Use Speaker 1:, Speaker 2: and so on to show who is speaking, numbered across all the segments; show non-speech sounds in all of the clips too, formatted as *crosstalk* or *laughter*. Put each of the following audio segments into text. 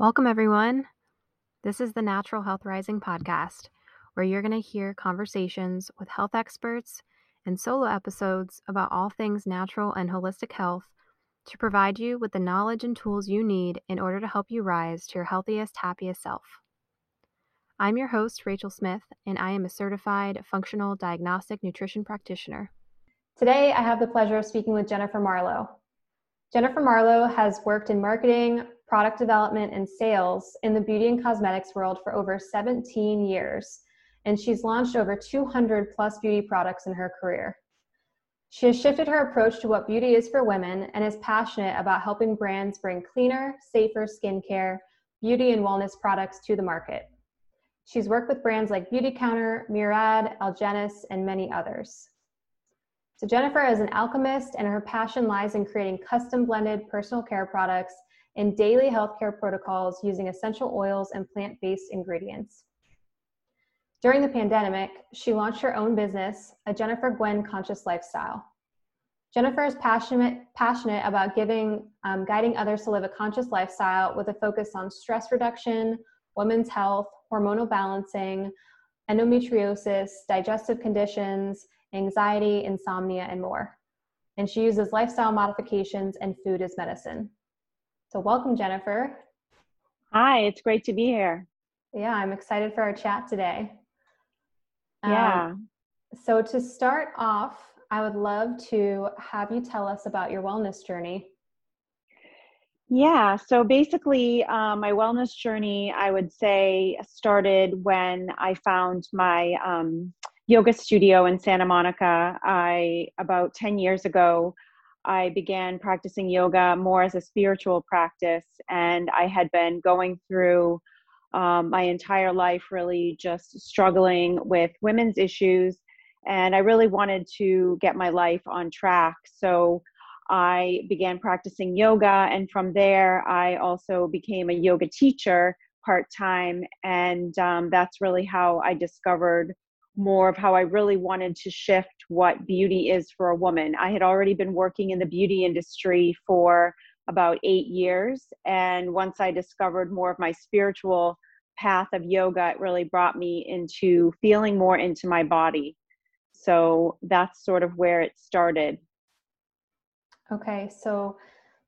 Speaker 1: Welcome, everyone. This is the Natural Health Rising podcast, where you're going to hear conversations with health experts and solo episodes about all things natural and holistic health to provide you with the knowledge and tools you need in order to help you rise to your healthiest, happiest self. I'm your host, Rachel Smith, and I am a certified functional diagnostic nutrition practitioner.
Speaker 2: Today, I have the pleasure of speaking with Jennifer Marlowe. Jennifer Marlowe has worked in marketing, product development, and sales in the beauty and cosmetics world for over 17 years, and she's launched over 200 plus beauty products in her career. She has shifted her approach to what beauty is for women and is passionate about helping brands bring cleaner, safer skincare, beauty, and wellness products to the market. She's worked with brands like Beautycounter, Murad, Algenist, and many others. So Jennifer is an alchemist and her passion lies in creating custom blended personal care products and daily healthcare protocols using essential oils and plant-based ingredients. During the pandemic, she launched her own business, a Jennifer Gwen Conscious Lifestyle. Jennifer is passionate, passionate about giving, um, guiding others to live a conscious lifestyle with a focus on stress reduction, women's health, hormonal balancing, endometriosis, digestive conditions, anxiety, insomnia, and more. And she uses lifestyle modifications and food as medicine. So, welcome, Jennifer.
Speaker 3: Hi, it's great to be here.
Speaker 2: Yeah, I'm excited for our chat today.
Speaker 3: Yeah.
Speaker 2: Um, so, to start off, I would love to have you tell us about your wellness journey.
Speaker 3: Yeah, so basically, uh, my wellness journey, I would say, started when I found my um, yoga studio in Santa Monica. I about 10 years ago, I began practicing yoga more as a spiritual practice, and I had been going through um, my entire life really just struggling with women's issues, and I really wanted to get my life on track. So I began practicing yoga, and from there, I also became a yoga teacher part time, and um, that's really how I discovered more of how I really wanted to shift what beauty is for a woman. I had already been working in the beauty industry for about eight years. And once I discovered more of my spiritual path of yoga, it really brought me into feeling more into my body. So that's sort of where it started.
Speaker 2: Okay, so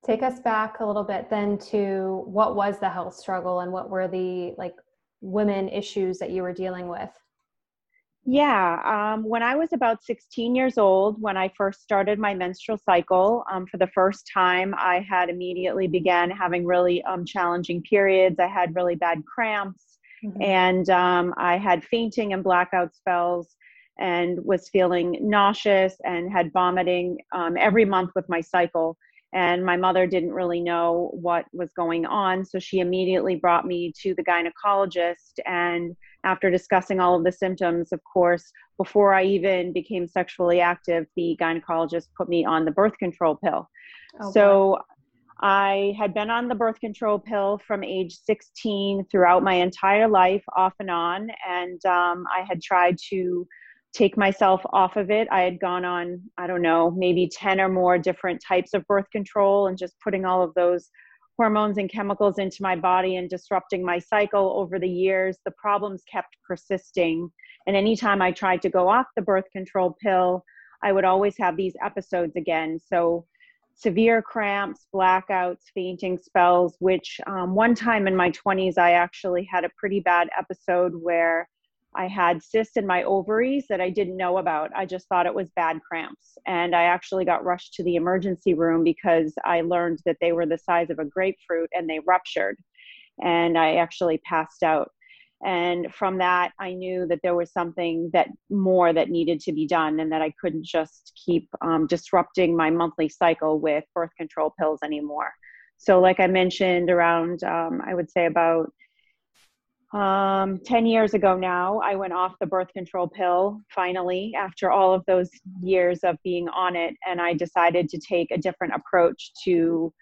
Speaker 2: take us back a little bit then to what was the health struggle and what were the like women issues that you were dealing with?
Speaker 3: Yeah, um, when I was about 16 years old, when I first started my menstrual cycle, um, for the first time, I had immediately began having really um, challenging periods. I had really bad cramps, mm-hmm. and um, I had fainting and blackout spells, and was feeling nauseous and had vomiting um, every month with my cycle. And my mother didn't really know what was going on, so she immediately brought me to the gynecologist and after discussing all of the symptoms, of course, before I even became sexually active, the gynecologist put me on the birth control pill. Oh, so I had been on the birth control pill from age 16 throughout my entire life, off and on. And um, I had tried to take myself off of it. I had gone on, I don't know, maybe 10 or more different types of birth control and just putting all of those hormones and chemicals into my body and disrupting my cycle over the years, the problems kept persisting. And anytime I tried to go off the birth control pill, I would always have these episodes again. So, severe cramps, blackouts, fainting spells, which um, one time in my 20s, I actually had a pretty bad episode where I had cysts in my ovaries that I didn't know about. I just thought it was bad cramps. And I actually got rushed to the emergency room because I learned that they were the size of a grapefruit and they ruptured. And I actually passed out. And from that, I knew that there was something that more that needed to be done and that I couldn't just keep um, disrupting my monthly cycle with birth control pills anymore. So, like I mentioned, around, um, I would say about um, 10 years ago now, I went off the birth control pill finally after all of those years of being on it. And I decided to take a different approach to,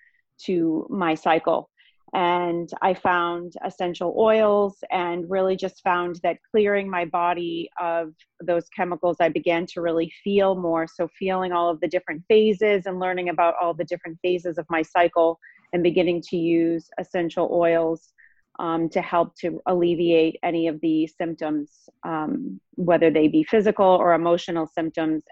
Speaker 3: to my cycle. And I found essential oils and really just found that clearing my body of those chemicals, I began to really feel more. So, feeling all of the different phases and learning about all the different phases of my cycle and beginning to use essential oils um, to help to alleviate any of the symptoms, um, whether they be physical or emotional symptoms.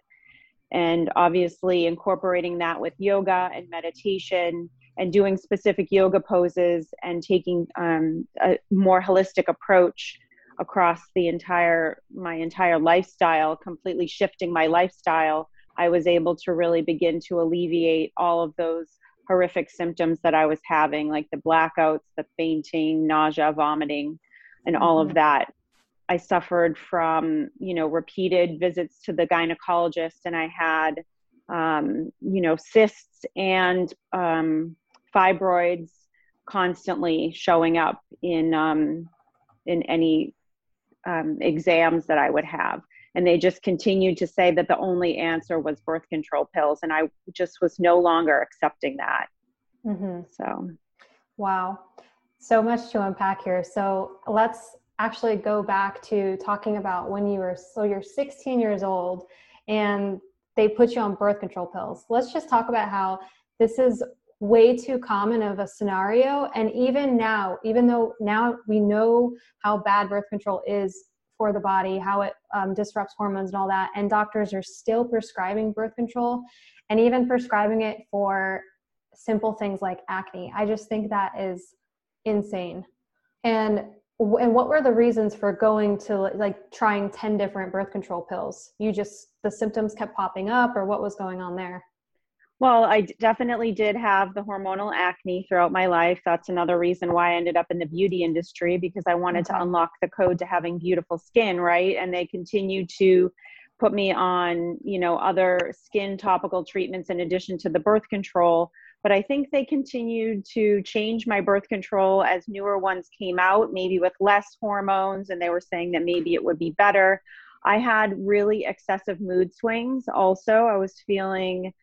Speaker 3: And obviously, incorporating that with yoga and meditation and doing specific yoga poses and taking um, a more holistic approach across the entire my entire lifestyle completely shifting my lifestyle i was able to really begin to alleviate all of those horrific symptoms that I was having, like the blackouts, the fainting, nausea, vomiting, and all mm-hmm. of that. I suffered from, you know, repeated visits to the gynecologist, and I had, um, you know, cysts and um, fibroids constantly showing up in um, in any um, exams that I would have and they just continued to say that the only answer was birth control pills and i just was no longer accepting that. Mm-hmm. so.
Speaker 2: Wow. So much to unpack here. So let's actually go back to talking about when you were so you're 16 years old and they put you on birth control pills. Let's just talk about how this is way too common of a scenario and even now even though now we know how bad birth control is for the body, how it um, disrupts hormones and all that. And doctors are still prescribing birth control and even prescribing it for simple things like acne. I just think that is insane. And and what were the reasons for going to like trying 10 different birth control pills? You just the symptoms kept popping up or what was going on there?
Speaker 3: Well, I definitely did have the hormonal acne throughout my life. That's another reason why I ended up in the beauty industry because I wanted to mm-hmm. unlock the code to having beautiful skin, right? And they continue to put me on, you know, other skin topical treatments in addition to the birth control. But I think they continued to change my birth control as newer ones came out, maybe with less hormones, and they were saying that maybe it would be better. I had really excessive mood swings also. I was feeling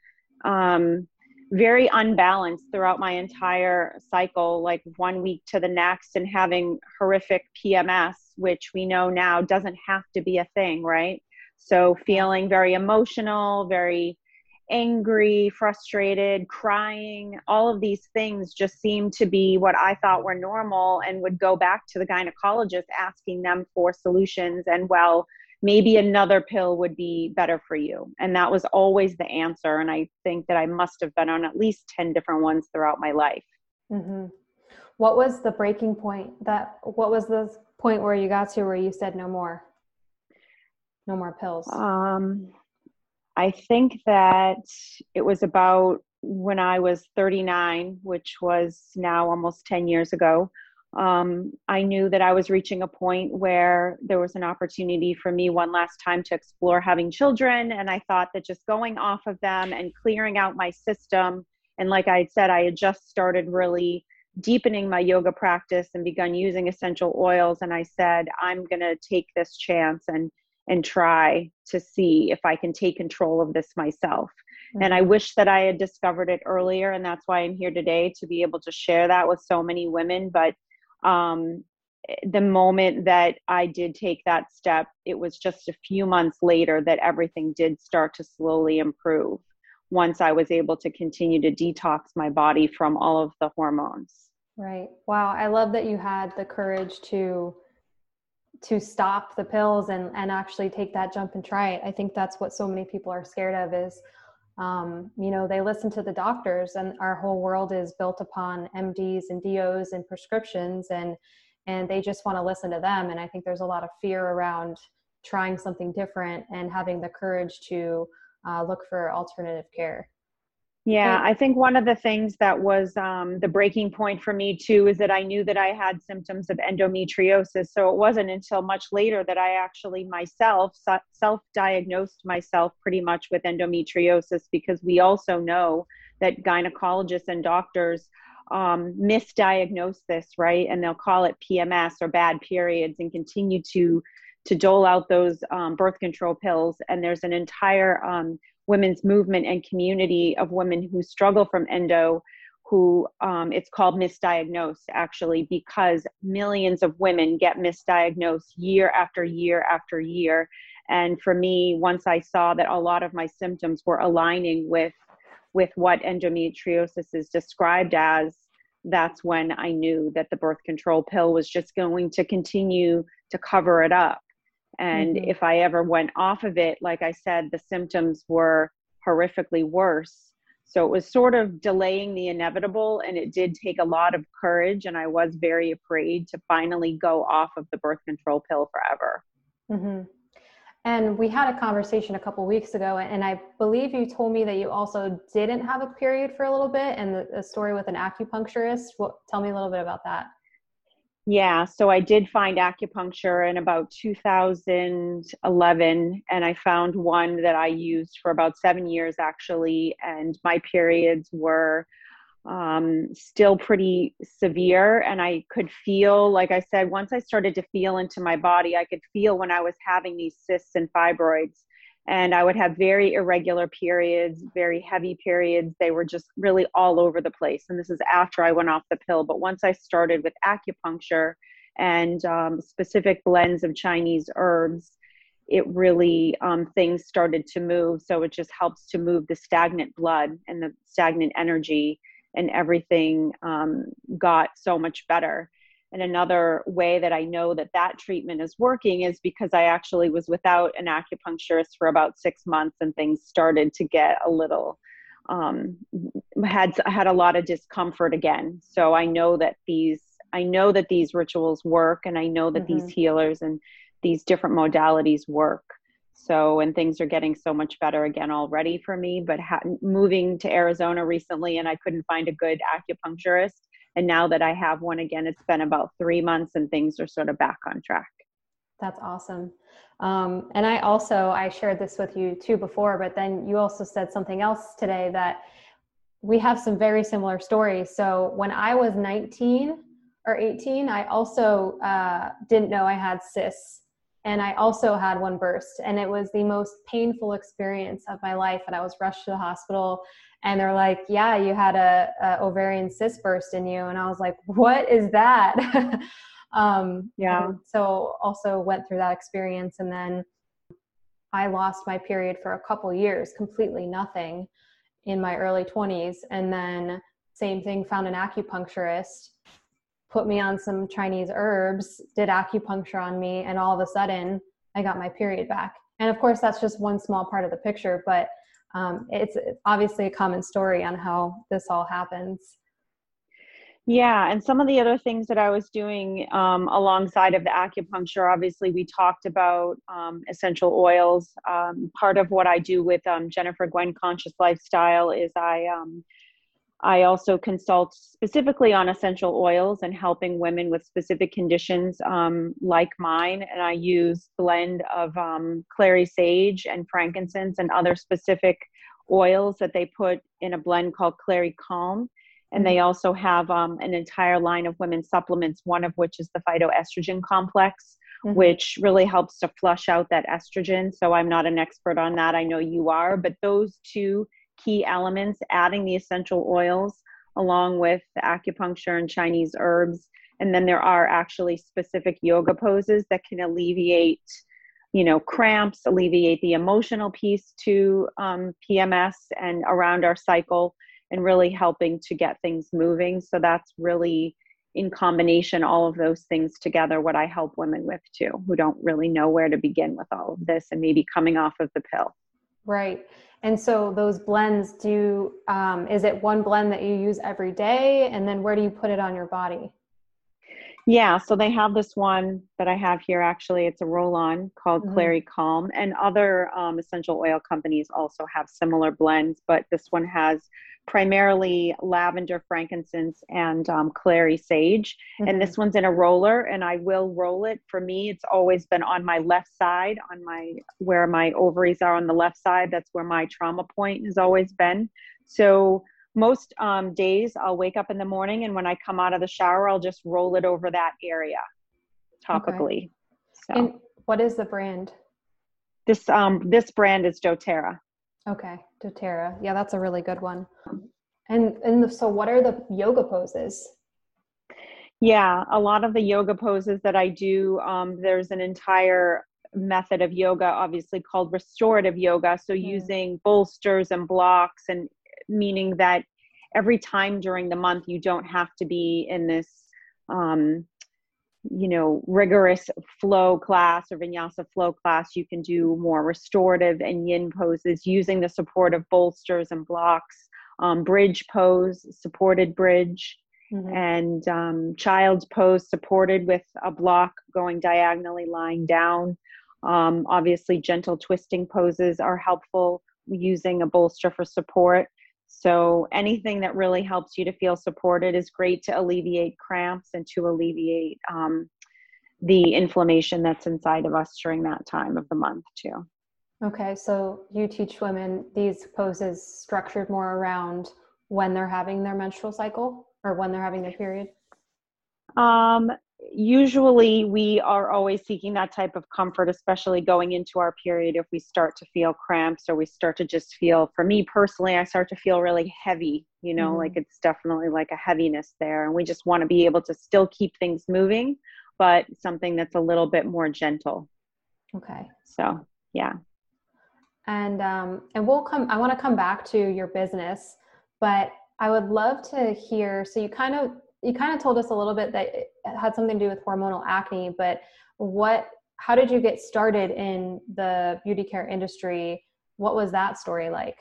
Speaker 3: um, very unbalanced throughout my entire cycle, like one week to the next, and having horrific PMS, which we know now doesn't have to be a thing, right? So, feeling very emotional, very angry, frustrated, crying, all of these things just seemed to be what I thought were normal and would go back to the gynecologist asking them for solutions. And well, maybe another pill would be better for you. And that was always the answer. And I think that I must have been on at least 10 different ones throughout my life. Mm-hmm.
Speaker 2: What was the breaking point that, what was the point where you got to where you said no more? No more pills.
Speaker 3: Um, I think that it was about when I was 39, which was now almost 10 years ago um, I knew that I was reaching a point where there was an opportunity for me one last time to explore having children. And I thought that just going off of them and clearing out my system, and like I said, I had just started really deepening my yoga practice and begun using essential oils. And I said, I'm going to take this chance and and try to see if I can take control of this myself. Mm-hmm. And I wish that I had discovered it earlier. And that's why I'm here today to be able to share that with so many women. But um, the moment that I did take that step, it was just a few months later that everything did start to slowly improve once I was able to continue to detox my body from all of the hormones.
Speaker 2: Right. Wow. I love that you had the courage to to stop the pills and and actually take that jump and try it. I think that's what so many people are scared of is um, you know they listen to the doctors and our whole world is built upon mds and dos and prescriptions and and they just want to listen to them. And i think there's a lot of fear around trying something different and having the courage to uh, look for alternative care
Speaker 3: yeah, I think one of the things that was um, the breaking point for me too is that I knew that I had symptoms of endometriosis. So it wasn't until much later that I actually myself self diagnosed myself pretty much with endometriosis because we also know that gynecologists and doctors um, misdiagnose this, right? And they'll call it PMS or bad periods and continue to to dole out those um, birth control pills. And there's an entire um, women's movement and community of women who struggle from endo who um, it's called misdiagnosed actually because millions of women get misdiagnosed year after year after year and for me once i saw that a lot of my symptoms were aligning with with what endometriosis is described as that's when I knew that the birth control pill was just going to continue to cover it up. And mm-hmm. if I ever went off of it, like I said, the symptoms were horrifically worse. So it was sort of delaying the inevitable, and it did take a lot of courage. And I was very afraid to finally go off of the birth control pill forever.
Speaker 2: Mm-hmm. And we had a conversation a couple weeks ago, and I believe you told me that you also didn't have a period for a little bit, and the, the story with an acupuncturist. What, tell me a little bit about that.
Speaker 3: Yeah, so I did find acupuncture in about 2011, and I found one that I used for about seven years actually, and my periods were um, still pretty severe. And I could feel, like I said, once I started to feel into my body, I could feel when I was having these cysts and fibroids. And I would have very irregular periods, very heavy periods. They were just really all over the place. And this is after I went off the pill. But once I started with acupuncture and um, specific blends of Chinese herbs, it really um, things started to move. So it just helps to move the stagnant blood and the stagnant energy and everything um, got so much better. And another way that I know that that treatment is working is because I actually was without an acupuncturist for about six months and things started to get a little um, had had a lot of discomfort again. So I know that these I know that these rituals work, and I know that mm-hmm. these healers and these different modalities work. So, and things are getting so much better again already for me. But ha- moving to Arizona recently, and I couldn't find a good acupuncturist. And now that I have one again, it's been about three months, and things are sort of back on track.
Speaker 2: That's awesome. Um, and I also I shared this with you too before, but then you also said something else today that we have some very similar stories. So when I was 19 or 18, I also uh, didn't know I had cysts and I also had one burst, and it was the most painful experience of my life. And I was rushed to the hospital, and they're like, "Yeah, you had a, a ovarian cyst burst in you," and I was like, "What is that?" *laughs* um, yeah. So also went through that experience, and then I lost my period for a couple years, completely nothing, in my early 20s, and then same thing, found an acupuncturist put me on some Chinese herbs, did acupuncture on me, and all of a sudden I got my period back. And of course, that's just one small part of the picture, but um, it's, obviously a common story on how this all happens.
Speaker 3: Yeah, and some of the other things that I was doing um, alongside of the acupuncture, obviously, we talked about um, essential oils. Um, part of what I do with um, Jennifer Gwen Conscious Lifestyle is I um, I also consult specifically on essential oils and helping women with specific conditions um, like mine. And I use blend of um, clary sage and frankincense and other specific oils that they put in a blend called Clary Calm. And they mm-hmm. also have um, an entire line of women's supplements, one of which is the phytoestrogen complex, mm-hmm. which really helps to flush out that estrogen. So I'm not an expert on that. I know you are, but those two key elements, adding the essential oils along with acupuncture and Chinese herbs. And then there are actually specific yoga poses that can alleviate, you know, cramps, alleviate the emotional piece to um, PMS and around our cycle, and really helping to get things moving. So that's really in combination, all of those things together, what I help women with too, who don't really know where to begin with all of this and maybe coming off of the pill.
Speaker 2: Right. And so those blends do, um, is it one blend that you use every day? And then where do you put it on your body?
Speaker 3: Yeah, so they have this one that I have here actually. It's a roll on called mm-hmm. Clary Calm, and other um, essential oil companies also have similar blends, but this one has primarily lavender, frankincense, and um, clary sage. Mm-hmm. And this mm-hmm. one's in a roller, and I will roll it. For me, it's always been on my left side, on my where my ovaries are on the left side. That's where my trauma point has always been. So most um, days, I'll wake up in the morning, and when I come out of the shower, I'll just roll it over that area topically. Okay.
Speaker 2: So. And what is the brand?
Speaker 3: This um this brand is DoTerra.
Speaker 2: Okay, doTERRA. Yeah, that's a really good one. And and so what are the yoga poses?
Speaker 3: Yeah, a lot of the yoga poses that I do, um, there's an entire method of yoga, obviously called restorative yoga. So mm. using bolsters and blocks, and meaning that every time during the month you don't have to be in this um, you know rigorous flow class or vinyasa flow class. You can do more restorative and yin poses using the support of bolsters and blocks um, bridge pose supported bridge mm-hmm. and um, child's pose supported with a block going diagonally lying down. Um, obviously gentle twisting poses are helpful using a bolster for support so anything that really helps you to feel supported is great to alleviate cramps and to alleviate um, the inflammation that's inside of us during that time of the month too.
Speaker 2: Okay, so you teach women these poses structured more around when they're having their menstrual cycle or when they're having their period?
Speaker 3: Um, usually we are always seeking that type of comfort especially going into our period if we start to feel cramps or we start to just feel for me personally i start to feel really heavy you know mm-hmm. like it's definitely like a heaviness there and we just want to be able to still keep things moving but something that's a little bit more gentle.
Speaker 2: Okay.
Speaker 3: So yeah.
Speaker 2: And um and we'll come i want to come back to your business but i would love to hear so you kind of you kind of told us a little bit that it had something to do with hormonal acne, but what how did you get started in the beauty care industry? What was that story like?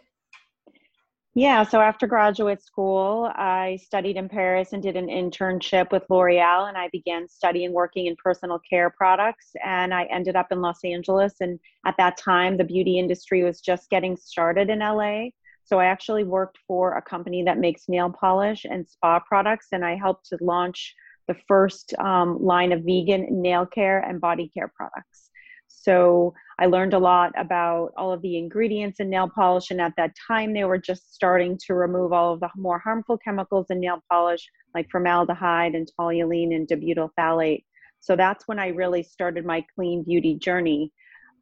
Speaker 3: Yeah, so after graduate school, I studied in Paris and did an internship with L'Oreal, and I began studying working in personal care products. And I ended up in Los Angeles. And at that time, the beauty industry was just getting started in LA. So I actually worked for a company that makes nail polish and spa products, and I helped to launch the first um, line of vegan nail care and body care products. So I learned a lot about all of the ingredients in nail polish, and at that time they were just starting to remove all of the more harmful chemicals in nail polish, like formaldehyde and toluene and dibutyl phthalate. So that's when I really started my clean beauty journey.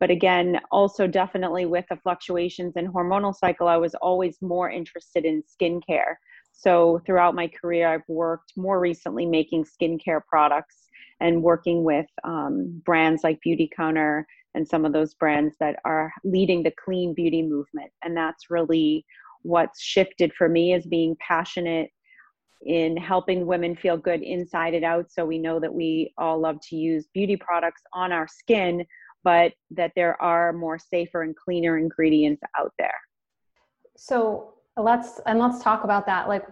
Speaker 3: But again, also definitely with the fluctuations in hormonal cycle, I was always more interested in skincare. So throughout my career, I've worked more recently making skincare products and working with um, brands like Beautycounter and some of those brands that are leading the clean beauty movement. And that's really what's shifted for me is being passionate in helping women feel good inside and out. So we know that we all love to use beauty products on our skin, but that there are more safer and cleaner ingredients out there.
Speaker 2: So let's and let's talk about that. Like,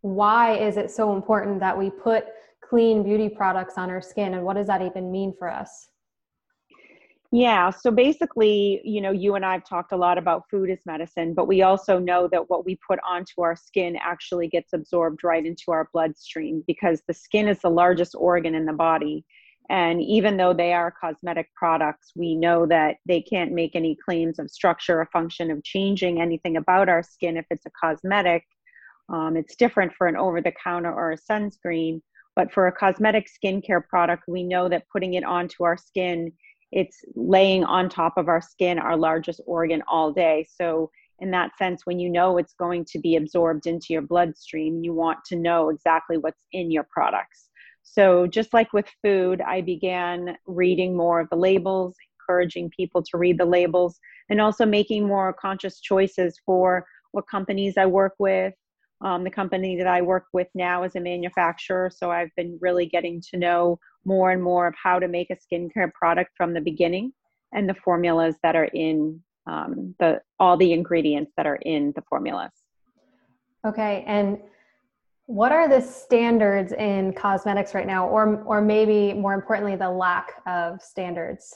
Speaker 2: why is it so important that we put clean beauty products on our skin, and what does that even mean for us?
Speaker 3: Yeah, so basically, you know, you and I have talked a lot about food as medicine, but we also know that what we put onto our skin actually gets absorbed right into our bloodstream because the skin is the largest organ in the body and even though they are cosmetic products, we know that they can't make any claims of structure or function of changing anything about our skin if it's a cosmetic. Um, it's different for an over the counter or a sunscreen. But for a cosmetic skincare product, we know that putting it onto our skin, it's laying on top of our skin, our largest organ, all day. So, in that sense, when you know it's going to be absorbed into your bloodstream, you want to know exactly what's in your products. So, just like with food, I began reading more of the labels, encouraging people to read the labels, and also making more conscious choices for what companies I work with. Um, the company that I work with now is a manufacturer, so I've been really getting to know more and more of how to make a skincare product from the beginning and the formulas that are in um, the all the ingredients that are in the formulas.
Speaker 2: Okay, and what are the standards in cosmetics right now, or or maybe more importantly, the lack of standards?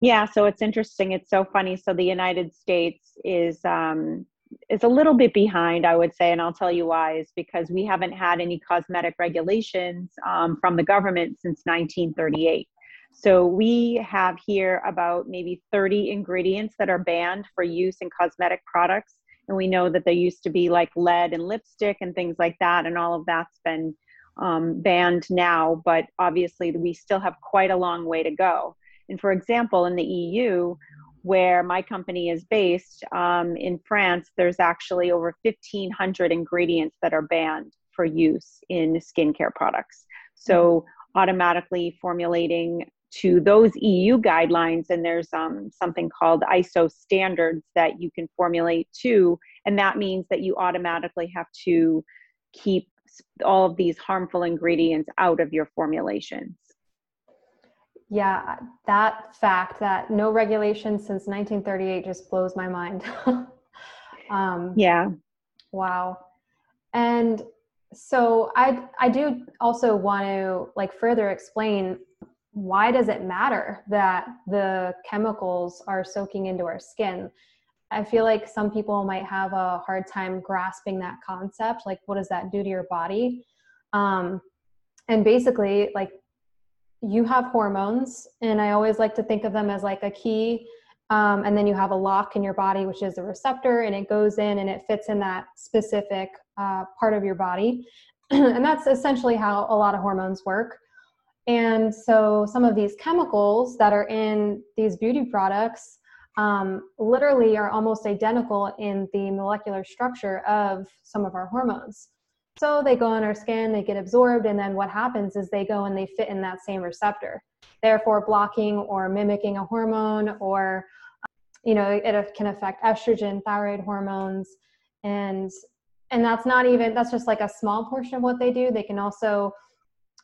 Speaker 3: Yeah, so it's interesting. It's so funny. So the United States is um, is a little bit behind, I would say, and I'll tell you why. Is because we haven't had any cosmetic regulations um, from the government since 1938. So we have here about maybe 30 ingredients that are banned for use in cosmetic products and we know that there used to be like lead and lipstick and things like that and all of that's been um, banned now but obviously we still have quite a long way to go. And for example in the eu where my company is based um, in france there's actually over 1500 ingredients that are banned for use in skincare products. So automatically formulating to those EU guidelines, and there's um, something called ISO standards that you can formulate to, and that means that you automatically have to keep all of these harmful ingredients out of your formulations.
Speaker 2: Yeah, that fact that no regulation since 1938 just blows my mind. *laughs*
Speaker 3: um, yeah.
Speaker 2: Wow. And so I I do also want to like further explain why does it matter that the chemicals are soaking into our skin? I feel like some people might have a hard time grasping that concept. Like, what does that do to your body? Um, and basically, like, you have hormones, and I always like to think of them as like a key. Um, and then you have a lock in your body, which is a receptor, and it goes in and it fits in that specific uh, part of your body. *clears throat* and that's essentially how a lot of hormones work. And so, some of these chemicals that are in these beauty products um, literally are almost identical in the molecular structure of some of our hormones. So they go on our skin, they get absorbed, and then what happens is they go and they fit in that same receptor, therefore blocking or mimicking a hormone, or you know it can affect estrogen, thyroid hormones, and and that's not even that's just like a small portion of what they do. They can also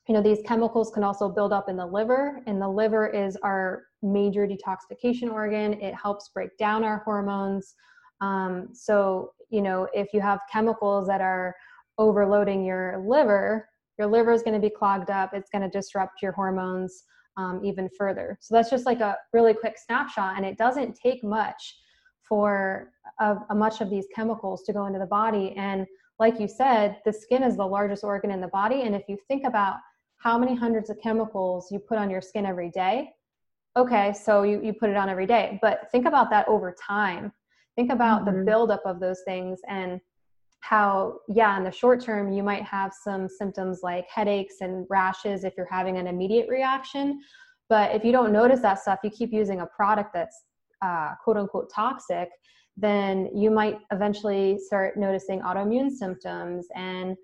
Speaker 2: you know these chemicals can also build up in the liver and the liver is our major detoxification organ. It helps break down our hormones. Um, so you know if you have chemicals that are overloading your liver your liver is going to be clogged up. It's going to disrupt your hormones um, even further. So that's just like a really quick snapshot and it doesn't take much for a, a much of these chemicals to go into the body. And like you said the skin is the largest organ in the body and if you think about how many hundreds of chemicals you put on your skin every day. Okay, so you, you put it on every day, but think about that over time. Think about mm-hmm. the buildup of those things and how, yeah, in the short term, you might have some symptoms like headaches and rashes if you're having an immediate reaction. But if you don't notice that stuff, you keep using a product that's uh, quote unquote toxic, then you might eventually start noticing autoimmune symptoms and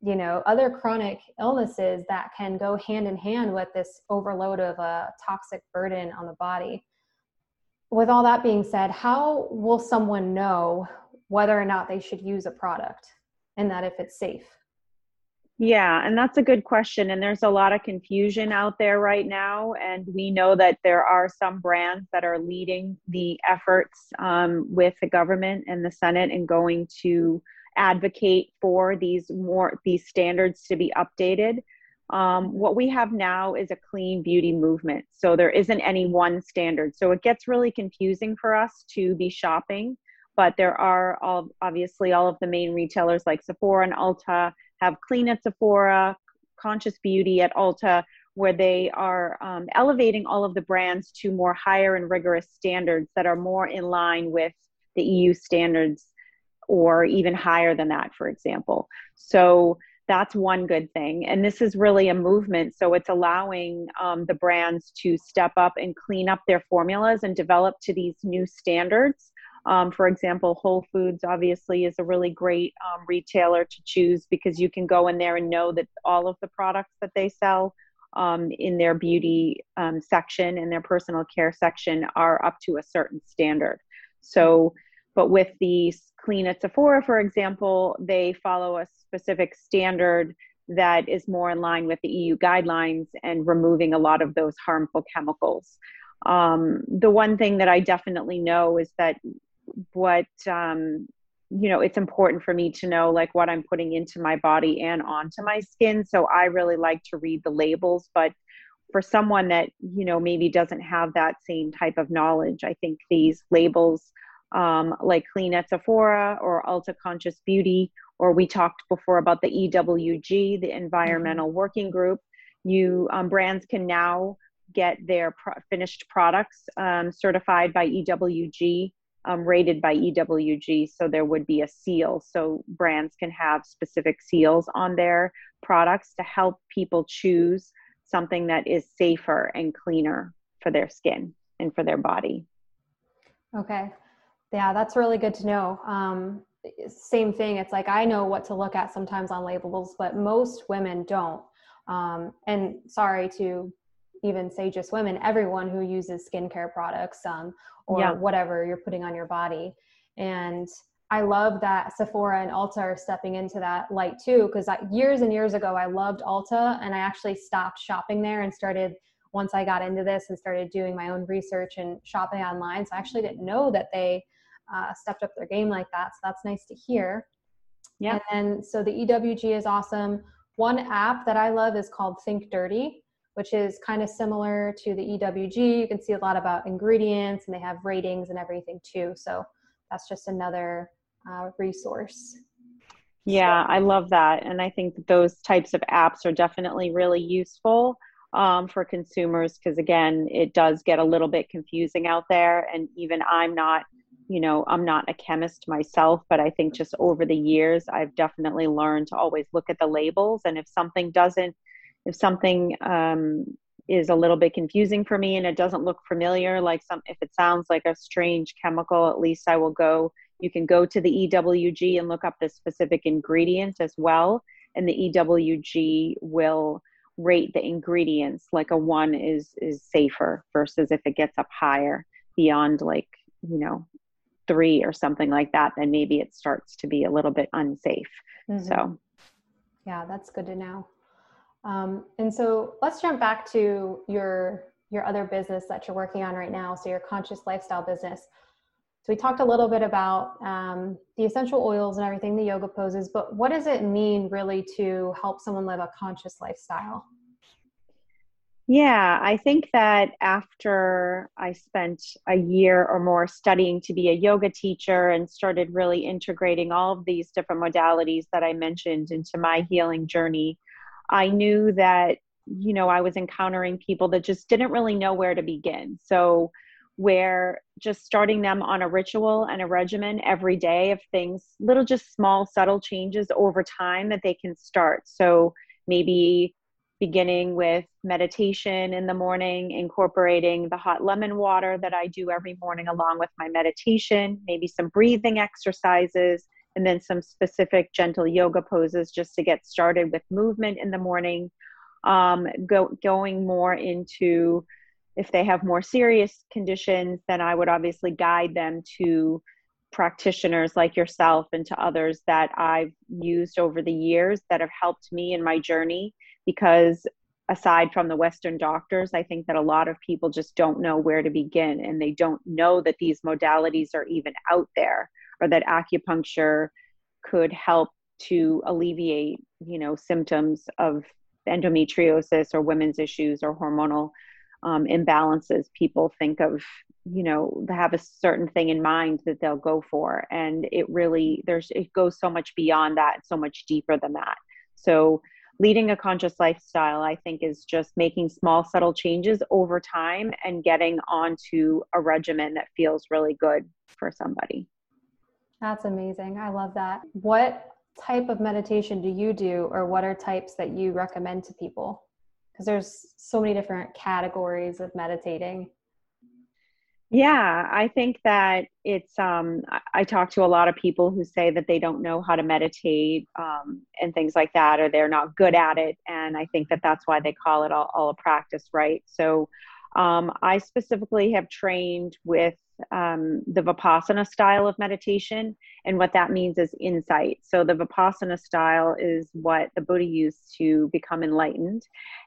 Speaker 2: you know other chronic illnesses that can go hand in hand with this overload of a toxic burden on the body with all that being said how will someone know whether or not they should use a product and that if it's safe
Speaker 3: yeah, and that's a good question. And there's a lot of confusion out there right now. And we know that there are some brands that are leading the efforts um, with the government and the Senate and going to advocate for these more these standards to be updated. Um, what we have now is a clean beauty movement. So there isn't any one standard. So it gets really confusing for us to be shopping. But there are all obviously all of the main retailers like Sephora and Ulta have clean at Sephora, conscious beauty at Ulta, where they are um, elevating all of the brands to more higher and rigorous standards that are more in line with the EU standards or even higher than that, for example. So that's one good thing. And this is really a movement. So it's allowing um, the brands to step up and clean up their formulas and develop to these new standards. Um, for example, Whole Foods obviously is a really great um, retailer to choose because you can go in there and know that all of the products that they sell um, in their beauty um, section and their personal care section are up to a certain standard. So, but with the clean at Sephora, for example, they follow a specific standard that is more in line with the EU guidelines and removing a lot of those harmful chemicals. Um, the one thing that I definitely know is that what um, you know it's important for me to know like what i'm putting into my body and onto my skin so i really like to read the labels but for someone that you know maybe doesn't have that same type of knowledge i think these labels um, like Clean at Sephora or Ulta Conscious Beauty, or we talked before about the EWG, the Environmental mm-hmm. Working Group. You um, brands can now get their pro- finished products um, certified by EWG, um, rated by EWG, so there would be a seal. So brands can have specific seals on their products to help people choose something that is safer and cleaner for their skin and for their body.
Speaker 2: Okay. Yeah, that's really good to know. Um, same thing. It's like I know what to look at sometimes on labels, but most women don't. Um, and sorry to even say just women, everyone who uses skincare products um, or yeah. whatever you're putting on your body. And I love that Sephora and Ulta are stepping into that light too, because years and years ago, I loved Ulta and I actually stopped shopping there and started once I got into this and started doing my own research and shopping online. So I actually didn't know that they uh, stepped up their game like that. So that's nice to hear. Yeah. And then, so the EWG is awesome. One app that I love is called Think Dirty, which is kind of similar to the EWG. You can see a lot about ingredients and they have ratings and everything too. So that's just another uh, resource.
Speaker 3: Yeah, I love that. And I think those types of apps are definitely really useful um, for consumers because, again, it does get a little bit confusing out there. And even I'm not, you know, I'm not a chemist myself, but I think just over the years, I've definitely learned to always look at the labels. And if something doesn't, if something um, is a little bit confusing for me and it doesn't look familiar, like some, if it sounds like a strange chemical, at least I will go you can go to the EWG and look up the specific ingredient as well, and the EWG will rate the ingredients like a one is is safer versus if it gets up higher beyond like you know three or something like that then maybe it starts to be a little bit unsafe. Mm-hmm. so.
Speaker 2: Yeah that's good to know. Um, and so let's jump back to your your other business that you're working on right now. So your conscious lifestyle business. So we talked a little bit about um, the essential oils and everything, the yoga poses, but what does it mean really to help someone live a conscious lifestyle?
Speaker 3: Yeah, I think that after I spent a year or more studying to be a yoga teacher and started really integrating all of these different modalities that I mentioned into my healing journey, I knew that, you know, I was encountering people that just didn't really know where to begin. So, where just starting them on a ritual and a regimen every day of things, little just small, subtle changes over time that they can start. So maybe beginning with meditation in the morning, incorporating the hot lemon water that I do every morning along with my meditation, maybe some breathing exercises, and then some specific gentle yoga poses just to get started with movement in the morning. Um, go, going more into if they have more serious conditions, then I would obviously guide them to practitioners like yourself and to others that I've used over the years that have helped me in my journey. Because aside from the Western doctors, I think that a lot of people just don't know where to begin and they don't know that these modalities are even out there or that acupuncture could help to alleviate, you know, symptoms of endometriosis or women's issues or hormonal um, imbalances. People think of you know they have a certain thing in mind that they'll go for. And it really there's it goes so much beyond that so much deeper than that. So leading a conscious lifestyle i think is just making small subtle changes over time and getting onto a regimen that feels really good for somebody.
Speaker 2: That's amazing. I love that. What type of meditation do you do or what are types that you recommend to people? Because there's so many different categories of meditating
Speaker 3: yeah i think that it's um i talk to a lot of people who say that they don't know how to meditate um, and things like that or they're not good at it and i think that that's why they call it all, all a practice right so um, i specifically have trained with um, the Vipassana style of meditation. And what that means is insight. So, the Vipassana style is what the Buddha used to become enlightened.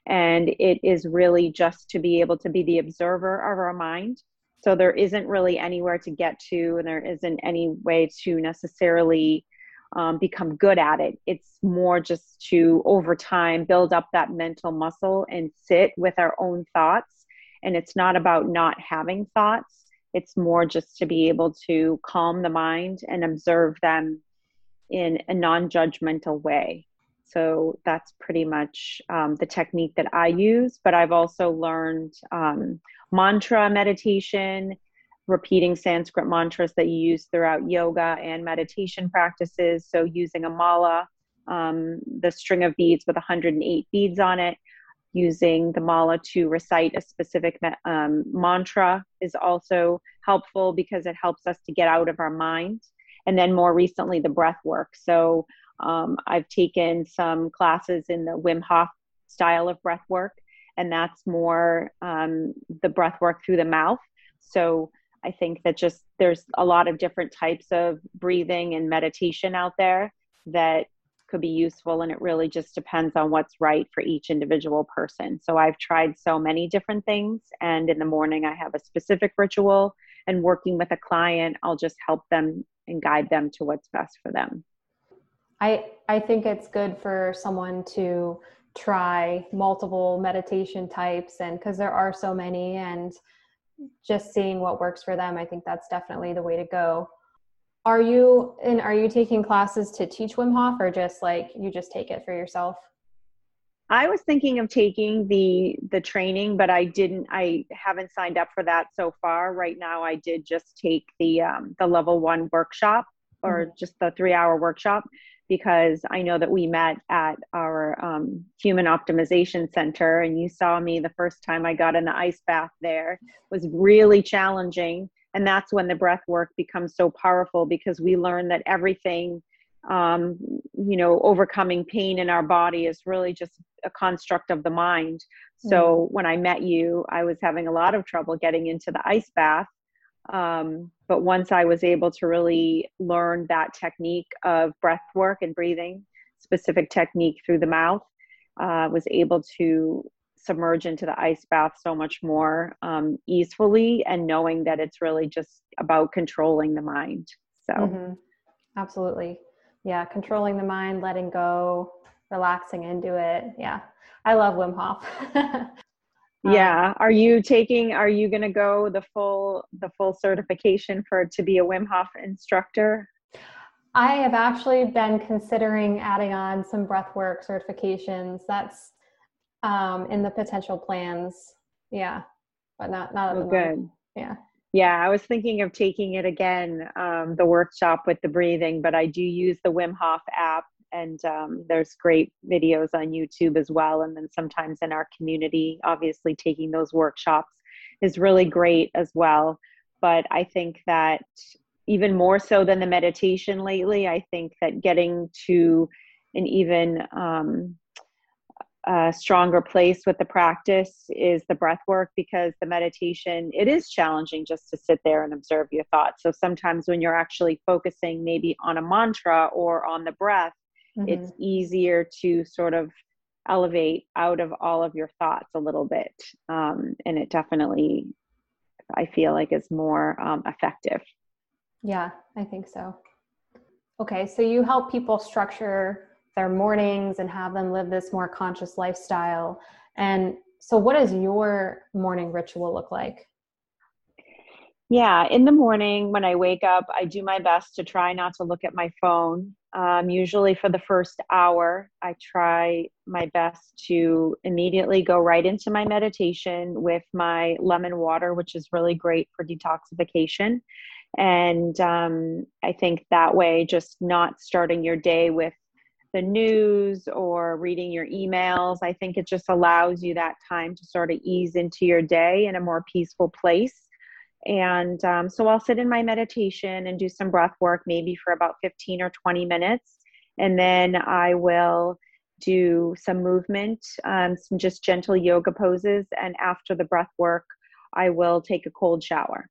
Speaker 3: And it is really just to be able to be the observer of our mind. So, there isn't really anywhere to get to, and there isn't any way to necessarily um, become good at it. It's more just to, over time, build up that mental muscle and sit with our own thoughts. And it's not about not having thoughts it's more just to be able to calm the mind and observe them in a non judgmental way. So that's pretty much um, the technique that I use. But I've also learned um, mantra meditation, repeating Sanskrit mantras that you use throughout yoga and meditation practices. So using a mala, um, the string of beads with 108 beads on it, using the mala to recite a specific um, mantra is also helpful because it helps us to get out of our mind. And then more recently, the breath work. So um, I've taken some classes in the Wim Hof style of breath work. and that's more um, the breath work through the mouth. So I think that just there's a lot of different types of breathing and meditation out there that could be useful and it really just depends on what's right for each individual person. So I've tried so many different things and in the morning I have a specific ritual and working with a client I'll just help them and guide them to what's best for them.
Speaker 2: I I think it's good for someone to try multiple meditation types and because there are so many and just seeing what works for them i think that's definitely the way to go. Are you and are you taking classes to teach wim hof or just like you just take it for yourself?
Speaker 3: I was thinking of taking the the training but i didn't i haven't signed up for that so far. Right now i did just take the um, the level one workshop or mm-hmm. just the three hour workshop because I know that we met at our um, Human Optimization Center, and you saw me the first time I got in the ice bath there. It was really challenging, and that's when the breath work becomes so powerful because we learn that everything, um, you know, overcoming pain in our body is really just a construct of the mind. So mm. when I met you, I was having a lot of trouble getting into the ice bath um, but once I was able to really learn that technique of breath work and breathing, specific technique through the mouth, uh, was able to submerge into the ice bath so much more um, easily and knowing that it's really just about controlling the mind. So, mm-hmm.
Speaker 2: absolutely. Yeah, controlling the mind, letting go, relaxing into it. Yeah, I love Wim Hof. *laughs*
Speaker 3: Um, yeah. Are you taking are you going to go the full the full certification for to be a wim hof instructor?
Speaker 2: I have actually been considering adding on some breathwork certifications. That's um, in the potential plans. Yeah. But not not
Speaker 3: oh, good.
Speaker 2: Yeah.
Speaker 3: Yeah i was thinking of taking it again um, the workshop with the breathing but i do use the wim hof app and um, there's great videos on youtube as well and then sometimes in our community obviously taking those workshops is really great as well. But i think that even more so than the meditation lately i think that getting to an even um, a stronger place with the practice is the breath work because the meditation it is challenging just to sit there and observe your thoughts. So sometimes when you're actually focusing maybe on a mantra or on the breath mm-hmm. it's easier to sort of elevate out of all of your thoughts a little bit um, and it definitely i feel like is more um, effective.
Speaker 2: Yeah i think so. Okay so you help people structure their mornings and have them live this more conscious lifestyle. And so what does your morning ritual look like
Speaker 3: yeah, in the morning when I wake up, I do my best to try not to look at my phone. Um, usually, for the first hour, I try my best to immediately go right into my meditation with my lemon water, which is really great for detoxification. And um, I think that way, just not starting your day with the news or reading your emails, I think it just allows you that time to sort of ease into your day in a more peaceful place and um, so I'll sit in my meditation and do some breath work, maybe for about 15 or 20 minutes. And then I will do some movement, um, some just gentle yoga poses. And after the breath work, I will take a cold shower.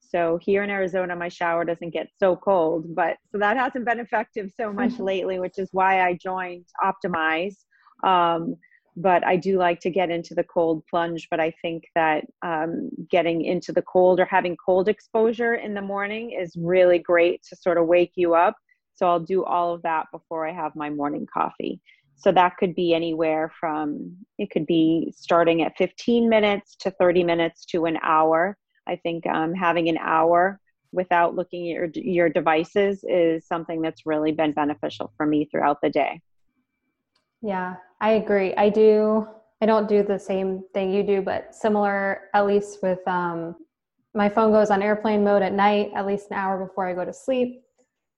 Speaker 3: So here in Arizona, my shower doesn't get so cold, but so that hasn't been effective so much *laughs* lately, which is why I joined Optimize. Um, but I do like to get into the cold plunge. But I think that um, getting into the cold or having cold exposure in the morning is really great to sort of wake you up. So I'll do all of that before I have my morning coffee. So that could be anywhere from, it could be starting at 15 minutes to 30 minutes to an hour. I think um, having an hour without looking at your, your devices is something that's really been beneficial for me throughout the day.
Speaker 2: Yeah, I agree. I do. I don't do the same thing you do, but similar, at least with um, my phone goes on airplane mode at night, at least an hour before I go to sleep.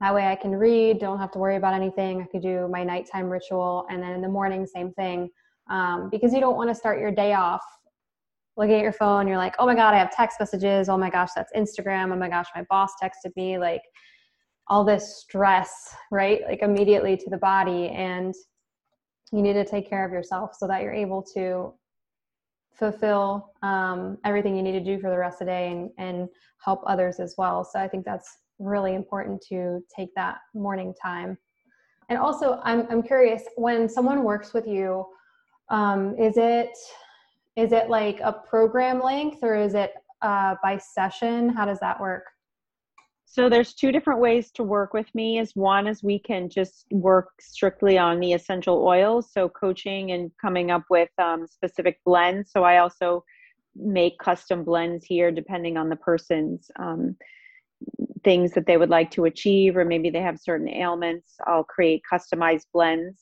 Speaker 2: That way I can read, don't have to worry about anything. I could do my nighttime ritual. And then in the morning, same thing. Um, because you don't want to start your day off looking at your phone. You're like, oh my God, I have text messages. Oh my gosh, that's Instagram. Oh my gosh, my boss texted me. Like all this stress, right? Like immediately to the body. And you need to take care of yourself so that you're able to fulfill um, everything you need to do for the rest of the day and, and help others as well. So I think that's really important to take that morning time. And also, I'm, I'm curious when someone works with you, um, is it is it like a program length or is it uh, by session? How does that work?
Speaker 3: So there's two different ways to work with me. Is one is we can just work strictly on the essential oils, so coaching and coming up with um, specific blends. So I also make custom blends here depending on the person's um, things that they would like to achieve, or maybe they have certain ailments. I'll create customized blends.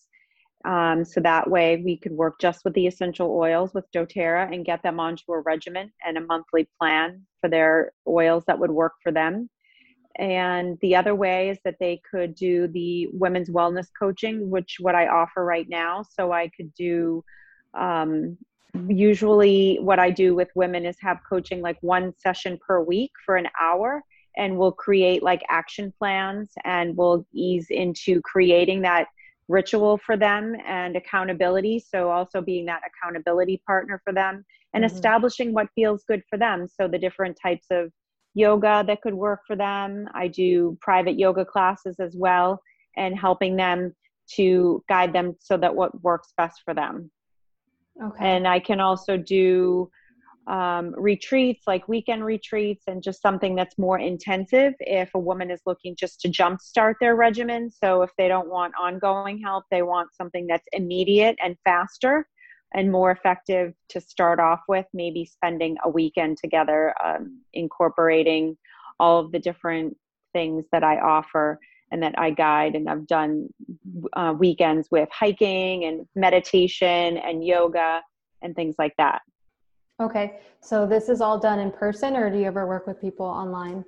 Speaker 3: Um, so that way we could work just with the essential oils with doTERRA and get them onto a regimen and a monthly plan for their oils that would work for them. And the other way is that they could do the women's wellness coaching, which what I offer right now. So I could do um, usually what I do with women is have coaching like one session per week for an hour and we'll create like action plans and we'll ease into creating that ritual for them and accountability so also being that accountability partner for them and mm-hmm. establishing what feels good for them so the different types of yoga that could work for them. I do private yoga classes as well and helping them to guide them so that what works best for them. Okay. And i can also do um, retreats like weekend retreats and just something that's more intensive if a woman is looking just to jumpstart their regimen. So if they don't want ongoing help they want something that's immediate and faster and more effective to start off with maybe spending a weekend together um, incorporating all of the different things that i offer and that i guide and i've done uh, weekends with hiking and meditation and yoga and things like that
Speaker 2: Okay. So this is all done in person or do you ever work with people online?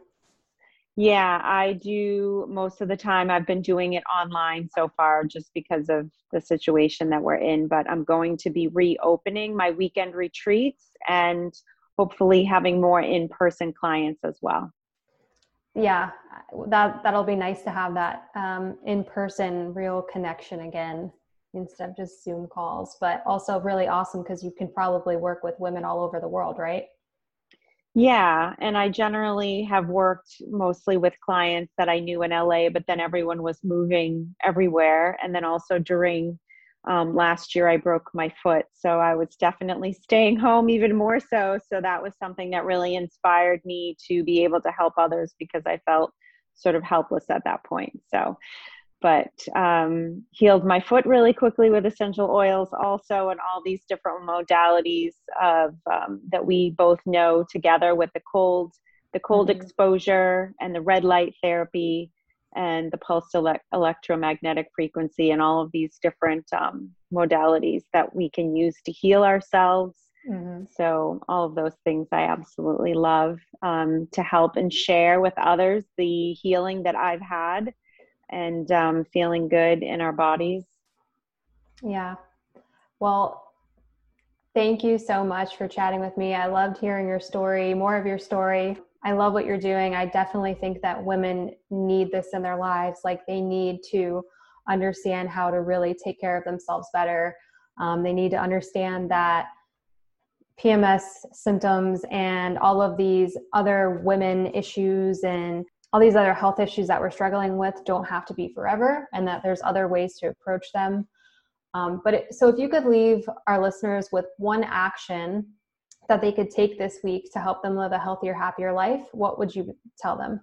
Speaker 3: Yeah, I do most of the time. I've been doing it online so far just because of the situation that we're in, but I'm going to be reopening my weekend retreats and hopefully having more in-person clients as well.
Speaker 2: Yeah, that that'll be nice to have that um, in-person real connection again instead of just Zoom calls, but also really awesome because you can probably work with women all over the world, right?
Speaker 3: Yeah, and I generally have worked mostly with clients that I knew in LA, but then everyone was moving everywhere. And then also during um, last year, I broke my foot. So I was definitely staying *laughs* home even more so. So that was something that really inspired me to be able to help others because I felt sort of helpless at that point. So but um, healed my foot really quickly with essential oils also and all these different modalities of um, that we both know together with the cold the cold mm-hmm. exposure and the red light therapy and the pulsed ele- electromagnetic frequency and all of these different um, modalities that we can use to heal ourselves mm-hmm. so all of those things i absolutely love um, to help and share with others the healing that i've had and um, feeling good in our bodies.
Speaker 2: Yeah. Well, thank you so much for chatting with me. I loved hearing your story, more of your story. I love what you're doing. I definitely think that women need this in their lives. Like they need to understand how to really take care of themselves better. Um, they need to understand that PMS symptoms and all of these other women issues and all these other health issues that we're struggling with don't have to be forever and that there's other ways to approach them. Um, but it, so if you could leave our listeners with one action that they could take this week to help them live a healthier happier life what would you tell them?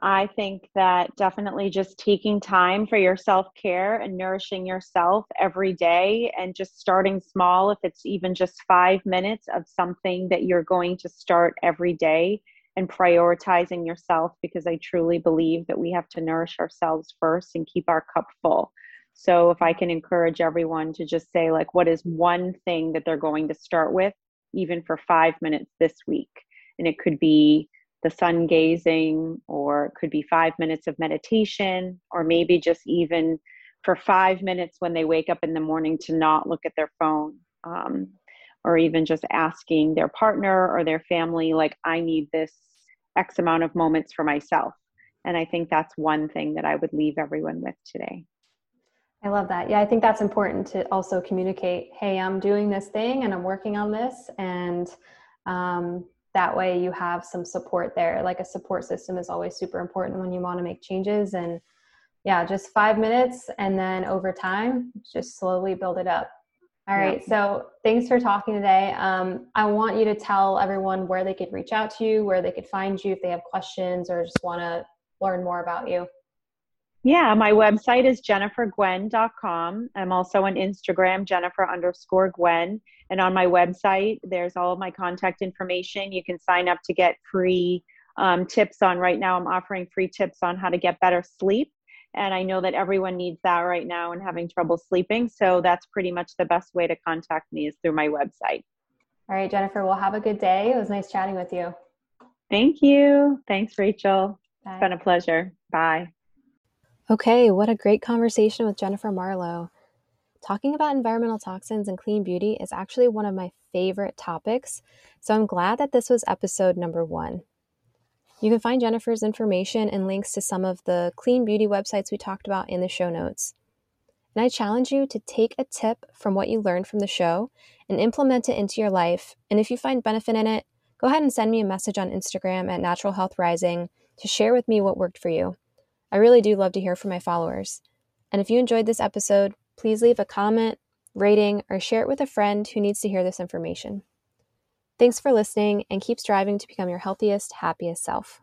Speaker 3: I think that definitely just taking time for your self care and nourishing yourself every day and just starting small, if it's even just five minutes of something that you're going to start every day and prioritizing yourself because I truly believe that we have to nourish ourselves first and keep our cup full. So if I can encourage everyone to just say like what is one thing that they're going to start with even for 5 minutes this week and it could be the sun gazing or it could be 5 minutes of meditation or maybe just even for 5 minutes when they wake up in the morning to not look at their phone um, or even just asking their partner or their family like i need this x amount of moments for myself and i think that's one thing that i would leave everyone with today
Speaker 2: I love that. Yeah, I think that's important to also communicate hey, I'm doing this thing and I'm working on this. And um, that way you have some support there. Like a support system is always super important when you want to make changes. And yeah, just five minutes and then over time, just slowly build it up. All right. Yeah. So thanks for talking today. Um, I want you to tell everyone where they could reach out to you, where they could find you if they have questions or just want to learn more about you.
Speaker 3: Yeah, my website is jennifergwen.com. I'm also on Instagram, Jennifer underscore Gwen. And on my website, there's all of my contact information. You can sign up to get free um, tips on right now. I'm offering free tips on how to get better sleep. And I know that everyone needs that right now and having trouble sleeping. So that's pretty much the best way to contact me is through my website.
Speaker 2: All right, Jennifer, well, have a good day. It was nice chatting with you.
Speaker 3: Thank you. Thanks, Rachel. Bye. It's been a pleasure. Bye.
Speaker 1: Okay, what a great conversation with Jennifer Marlowe. Talking about environmental toxins and clean beauty is actually one of my favorite topics, so I'm glad that this was episode number one. You can find Jennifer's information and links to some of the clean beauty websites we talked about in the show notes. And I challenge you to take a tip from what you learned from the show and implement it into your life. And if you find benefit in it, go ahead and send me a message on Instagram at Natural Health Rising to share with me what worked for you. I really do love to hear from my followers. And if you enjoyed this episode, please leave a comment, rating, or share it with a friend who needs to hear this information. Thanks for listening and keep striving to become your healthiest, happiest self.